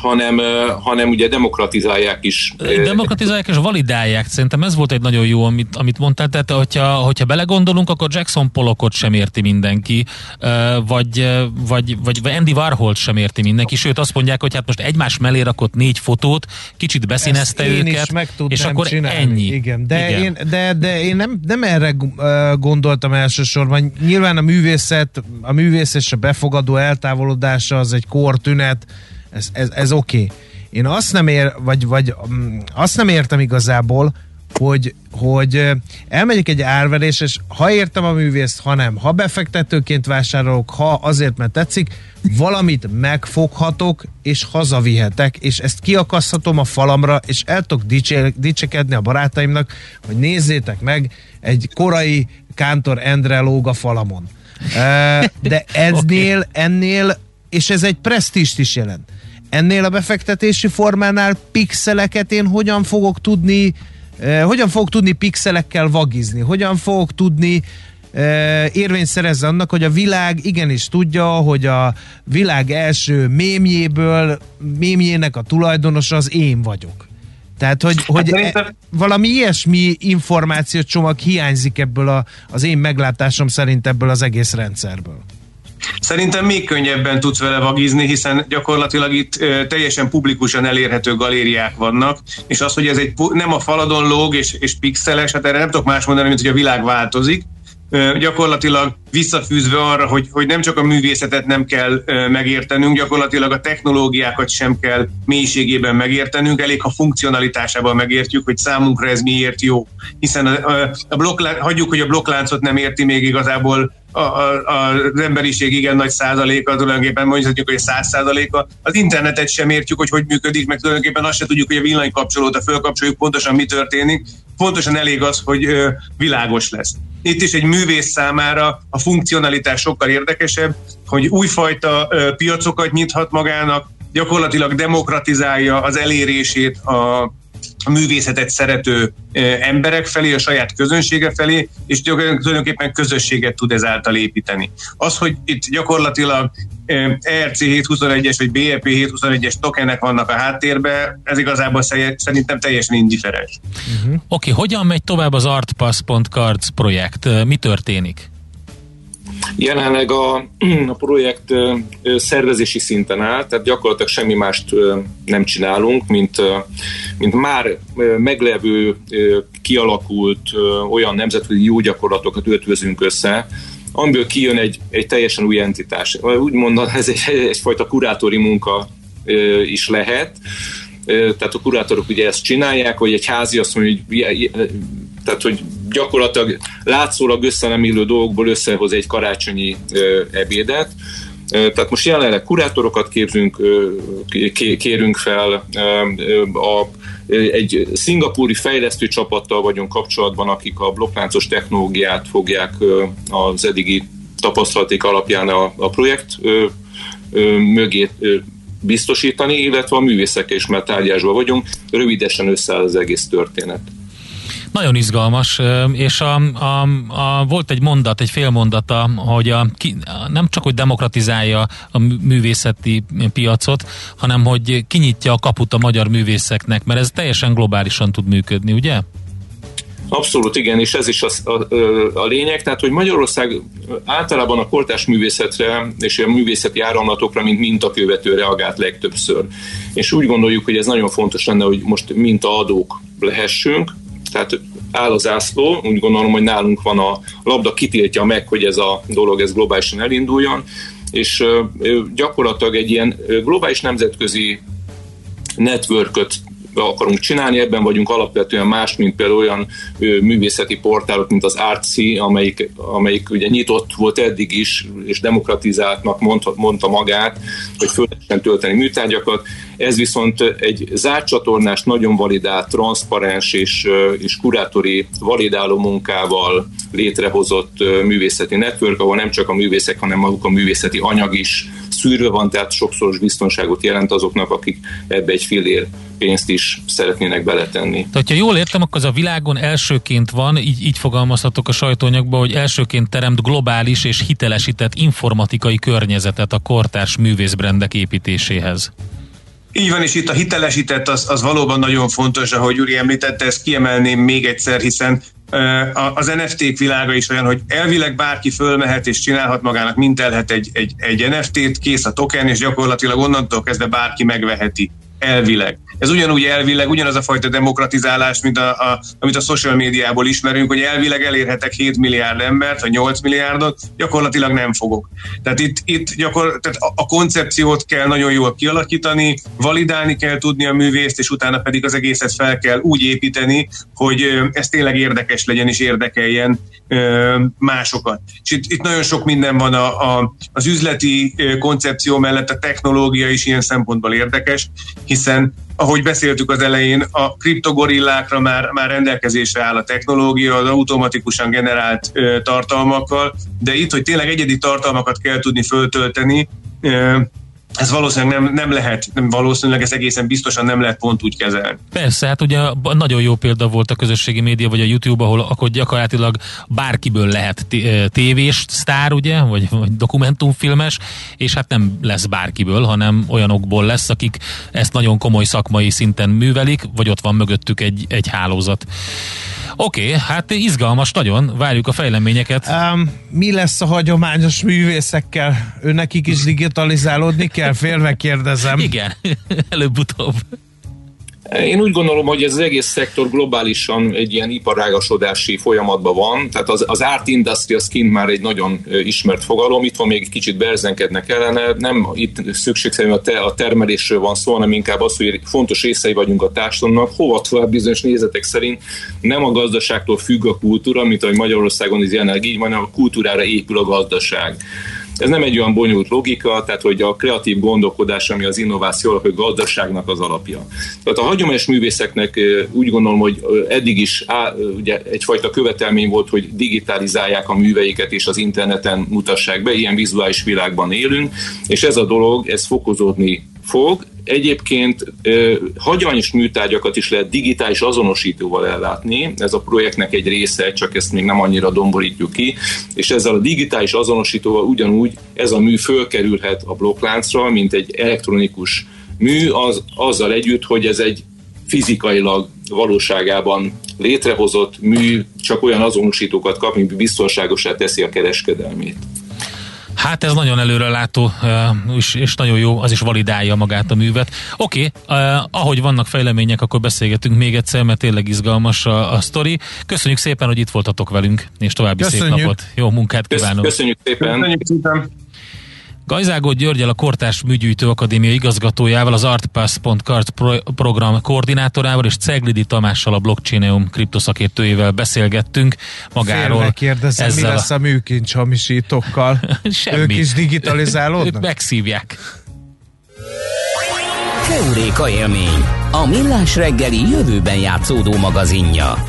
hanem, hanem ugye demokratizálják is. Demokratizálják és validálják. Szerintem ez volt egy nagyon jó, amit, amit mondtál. Tehát, hogyha, hogyha belegondolunk, akkor Jackson Pollockot sem érti mindenki, vagy, vagy, vagy, vagy Andy Warhol sem érti mindenki, sőt azt mondják, hogy hát most egymás mellé rakott négy fotót, kicsit beszínezte Ezt őket, és akkor csinálni. ennyi. Igen, de, Igen. Én, de, de én nem, nem erre gondoltam elsősorban. Nyilván a művészet, a művész és a befogadó eltávolodása az egy kortünet, ez, ez, ez oké. Okay. Én azt nem ér, vagy, vagy um, azt nem értem igazából, hogy, hogy elmegyek egy árverés, és ha értem a művészt, ha nem, ha befektetőként vásárolok, ha azért, mert tetszik, valamit megfoghatok, és hazavihetek, és ezt kiakaszthatom a falamra, és el tudok dicse, dicsekedni a barátaimnak, hogy nézzétek meg, egy korai Kántor Endre lóg a falamon. De <laughs> eznél, ennél, és ez egy presztist is jelent ennél a befektetési formánál pixeleket én hogyan fogok tudni eh, hogyan fogok tudni pixelekkel vagizni, hogyan fogok tudni eh, érvényt szerezni annak, hogy a világ igenis tudja, hogy a világ első mémjéből, mémjének a tulajdonosa az én vagyok. Tehát, hogy, hát hogy e, valami ilyesmi információcsomag hiányzik ebből a, az én meglátásom szerint ebből az egész rendszerből. Szerintem még könnyebben tudsz vele vagizni, hiszen gyakorlatilag itt teljesen publikusan elérhető galériák vannak, és az, hogy ez egy nem a faladon lóg és, és pixeles, hát erre nem tudok más mondani, mint hogy a világ változik, gyakorlatilag visszafűzve arra, hogy, hogy nem csak a művészetet nem kell megértenünk, gyakorlatilag a technológiákat sem kell mélységében megértenünk, elég ha funkcionalitásában megértjük, hogy számunkra ez miért jó. Hiszen a, a, a blokklán, hagyjuk, hogy a blokkláncot nem érti még igazából a, a, az emberiség igen nagy százaléka, tulajdonképpen mondjuk, hogy száz százaléka. Az internetet sem értjük, hogy hogy működik, meg tulajdonképpen azt se tudjuk, hogy a villanykapcsolót, a fölkapcsoljuk, pontosan mi történik. Pontosan elég az, hogy ö, világos lesz. Itt is egy művész számára a funkcionalitás sokkal érdekesebb, hogy újfajta ö, piacokat nyithat magának, gyakorlatilag demokratizálja az elérését a művészetet szerető emberek felé, a saját közönsége felé, és tulajdonképpen közösséget tud ezáltal építeni. Az, hogy itt gyakorlatilag ERC 721-es vagy BEP 721-es tokenek vannak a háttérben, ez igazából szerintem teljesen indiferens. Uh-huh. Oké, okay, hogyan megy tovább az artpass.cards projekt? Mi történik? Jelenleg a, <clears throat> a projekt szervezési szinten áll, tehát gyakorlatilag semmi mást nem csinálunk, mint, mint már meglevő, kialakult olyan nemzetközi jó gyakorlatokat ötvözünk össze, amiből kijön egy, egy teljesen új entitás. Úgy mondom, ez egy, egyfajta kurátori munka is lehet, tehát a kurátorok ugye ezt csinálják, hogy egy házi azt mondja, hogy tehát hogy gyakorlatilag látszólag össze nem illő dolgokból összehoz egy karácsonyi ebédet. Tehát most jelenleg kurátorokat képzünk, kérünk fel, a, egy szingapúri fejlesztő csapattal vagyunk kapcsolatban, akik a blokkláncos technológiát fogják az eddigi tapasztalaték alapján a, a projekt mögé biztosítani, illetve a művészekkel is már tárgyásban vagyunk. Rövidesen összeáll az egész történet. Nagyon izgalmas, és a, a, a, volt egy mondat, egy félmondata, hogy a, ki, nem csak, hogy demokratizálja a művészeti piacot, hanem hogy kinyitja a kaput a magyar művészeknek, mert ez teljesen globálisan tud működni, ugye? Abszolút igen, és ez is a, a, a lényeg, tehát hogy Magyarország általában a kortás művészetre és a művészeti áramlatokra, mint mintakövető reagált legtöbbször. És úgy gondoljuk, hogy ez nagyon fontos lenne, hogy most mintaadók lehessünk, tehát áll az ászló, úgy gondolom, hogy nálunk van a labda, kitiltja meg, hogy ez a dolog ez globálisan elinduljon, és gyakorlatilag egy ilyen globális nemzetközi networköt akarunk csinálni, ebben vagyunk alapvetően más, mint például olyan művészeti portálok, mint az Artsy, amelyik, amelyik ugye nyitott volt eddig is, és demokratizáltnak mondta, mondta magát, hogy föl lehessen tölteni műtárgyakat. Ez viszont egy zárt csatornás, nagyon validált, transzparens és, és kurátori validáló munkával létrehozott művészeti network, ahol nem csak a művészek, hanem maguk a művészeti anyag is szűrve van, tehát sokszoros biztonságot jelent azoknak, akik ebbe egy fillér pénzt is szeretnének beletenni. Tehát, ha jól értem, akkor az a világon elsőként van, így, így fogalmazhatok a sajtóanyagban, hogy elsőként teremt globális és hitelesített informatikai környezetet a kortárs művészbrendek építéséhez. Így van, és itt a hitelesített az, az valóban nagyon fontos, ahogy Júri említette, ezt kiemelném még egyszer, hiszen az NFT-k világa is olyan, hogy elvileg bárki fölmehet és csinálhat magának, mintelhet egy, egy, egy NFT-t, kész a token, és gyakorlatilag onnantól kezdve bárki megveheti elvileg. Ez ugyanúgy elvileg, ugyanaz a fajta demokratizálás, mint a, a, amit a social médiából ismerünk, hogy elvileg elérhetek 7 milliárd embert, vagy 8 milliárdot, gyakorlatilag nem fogok. Tehát itt, itt gyakor, tehát a, a koncepciót kell nagyon jól kialakítani, validálni kell tudni a művészt, és utána pedig az egészet fel kell úgy építeni, hogy ez tényleg érdekes legyen és érdekeljen másokat. És itt, itt nagyon sok minden van a, a, az üzleti koncepció mellett, a technológia is ilyen szempontból érdekes, hiszen ahogy beszéltük az elején, a kriptogorillákra már, már rendelkezésre áll a technológia, az automatikusan generált ö, tartalmakkal, de itt, hogy tényleg egyedi tartalmakat kell tudni föltölteni, ö, ez valószínűleg nem, nem lehet, nem valószínűleg ez egészen biztosan nem lehet pont úgy kezelni. Persze, hát ugye nagyon jó példa volt a közösségi média, vagy a YouTube, ahol akkor gyakorlatilag bárkiből lehet tévés sztár, ugye, vagy, vagy dokumentumfilmes, és hát nem lesz bárkiből, hanem olyanokból lesz, akik ezt nagyon komoly szakmai szinten művelik, vagy ott van mögöttük egy, egy hálózat. Oké, okay, hát izgalmas nagyon, várjuk a fejleményeket. Um, mi lesz a hagyományos művészekkel? Ő nekik is digitalizálódni kell? Félve kérdezem. Igen, <laughs> előbb-utóbb. Én úgy gondolom, hogy ez az egész szektor globálisan egy ilyen iparágasodási folyamatban van, tehát az, az art industry az kint már egy nagyon ismert fogalom, itt van még egy kicsit berzenkednek ellene, nem itt szükségszerűen a, te, a termelésről van szó, hanem inkább az, hogy fontos részei vagyunk a társadalomnak, hova tovább bizonyos nézetek szerint nem a gazdaságtól függ a kultúra, mint ahogy Magyarországon is jelenleg így van, hanem a kultúrára épül a gazdaság. Ez nem egy olyan bonyolult logika, tehát hogy a kreatív gondolkodás, ami az innováció alapja, a gazdaságnak az alapja. Tehát a hagyományos művészeknek úgy gondolom, hogy eddig is á, ugye egyfajta követelmény volt, hogy digitalizálják a műveiket és az interneten mutassák be, ilyen vizuális világban élünk, és ez a dolog, ez fokozódni fog. Egyébként hagyományos műtárgyakat is lehet digitális azonosítóval ellátni, ez a projektnek egy része, csak ezt még nem annyira domborítjuk ki, és ezzel a digitális azonosítóval ugyanúgy ez a mű fölkerülhet a blokkláncra, mint egy elektronikus mű, az, azzal együtt, hogy ez egy fizikailag valóságában létrehozott mű csak olyan azonosítókat kap, mint biztonságosá teszi a kereskedelmét. Hát ez nagyon előrelátó, és, és nagyon jó, az is validálja magát a művet. Oké, okay, ahogy vannak fejlemények, akkor beszélgetünk még egyszer, mert tényleg izgalmas a, a sztori. Köszönjük szépen, hogy itt voltatok velünk, és további Köszönjük. szép napot. Jó munkát kívánok. Köszönjük szépen. Köszönjük szépen. Gajzágó Györgyel a Kortás Műgyűjtő Akadémia igazgatójával, az Artpass.card pro- program koordinátorával és Ceglidi Tamással a Blockchaineum kriptoszakértőjével beszélgettünk magáról. Félve kérdezem, ezzel mi lesz a műkincs hamisítókkal? <laughs> Semmi. Ők is digitalizálódnak? Ők megszívják. Keuréka élmény, a millás reggeli jövőben játszódó magazinja.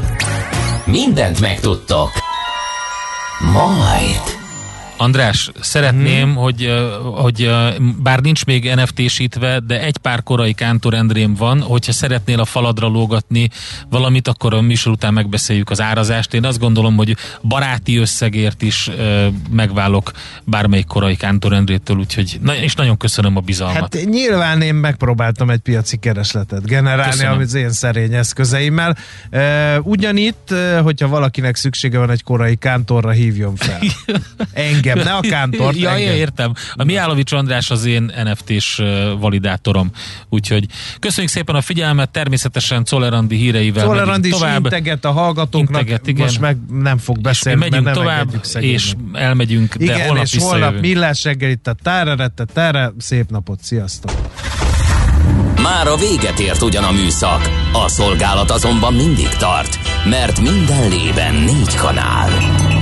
Mindent megtudtok. Majd. András, szeretném, hmm. hogy, hogy bár nincs még NFT-sítve, de egy pár korai Kántor Endrém van, hogyha szeretnél a faladra lógatni valamit, akkor a műsor után megbeszéljük az árazást. Én azt gondolom, hogy baráti összegért is megválok bármelyik korai Kántor Endrétől, úgyhogy na, és nagyon köszönöm a bizalmat. Hát nyilván én megpróbáltam egy piaci keresletet generálni, köszönöm. amit az én szerény eszközeimmel. Ugyanitt, hogyha valakinek szüksége van egy korai Kántorra, hívjon fel. <laughs> Engem engem, ne a <laughs> kántort. ja, engem. értem. A Miálovics András az én NFT-s validátorom. Úgyhogy köszönjük szépen a figyelmet, természetesen Czolerandi híreivel Czolerandi tovább. integet a hallgatóknak, integet, igen. most meg nem fog beszélni. És megyünk tovább, és elmegyünk, de igen, holnap és holnap millás reggel itt a tára, tára, szép napot, sziasztok! Már a véget ért ugyan a műszak, a szolgálat azonban mindig tart, mert minden lében négy kanál.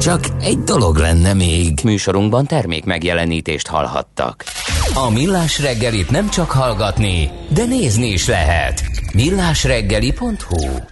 Csak egy dolog lenne még. Műsorunkban termék megjelenítést hallhattak. A Millás reggelit nem csak hallgatni, de nézni is lehet millásreggeli.hu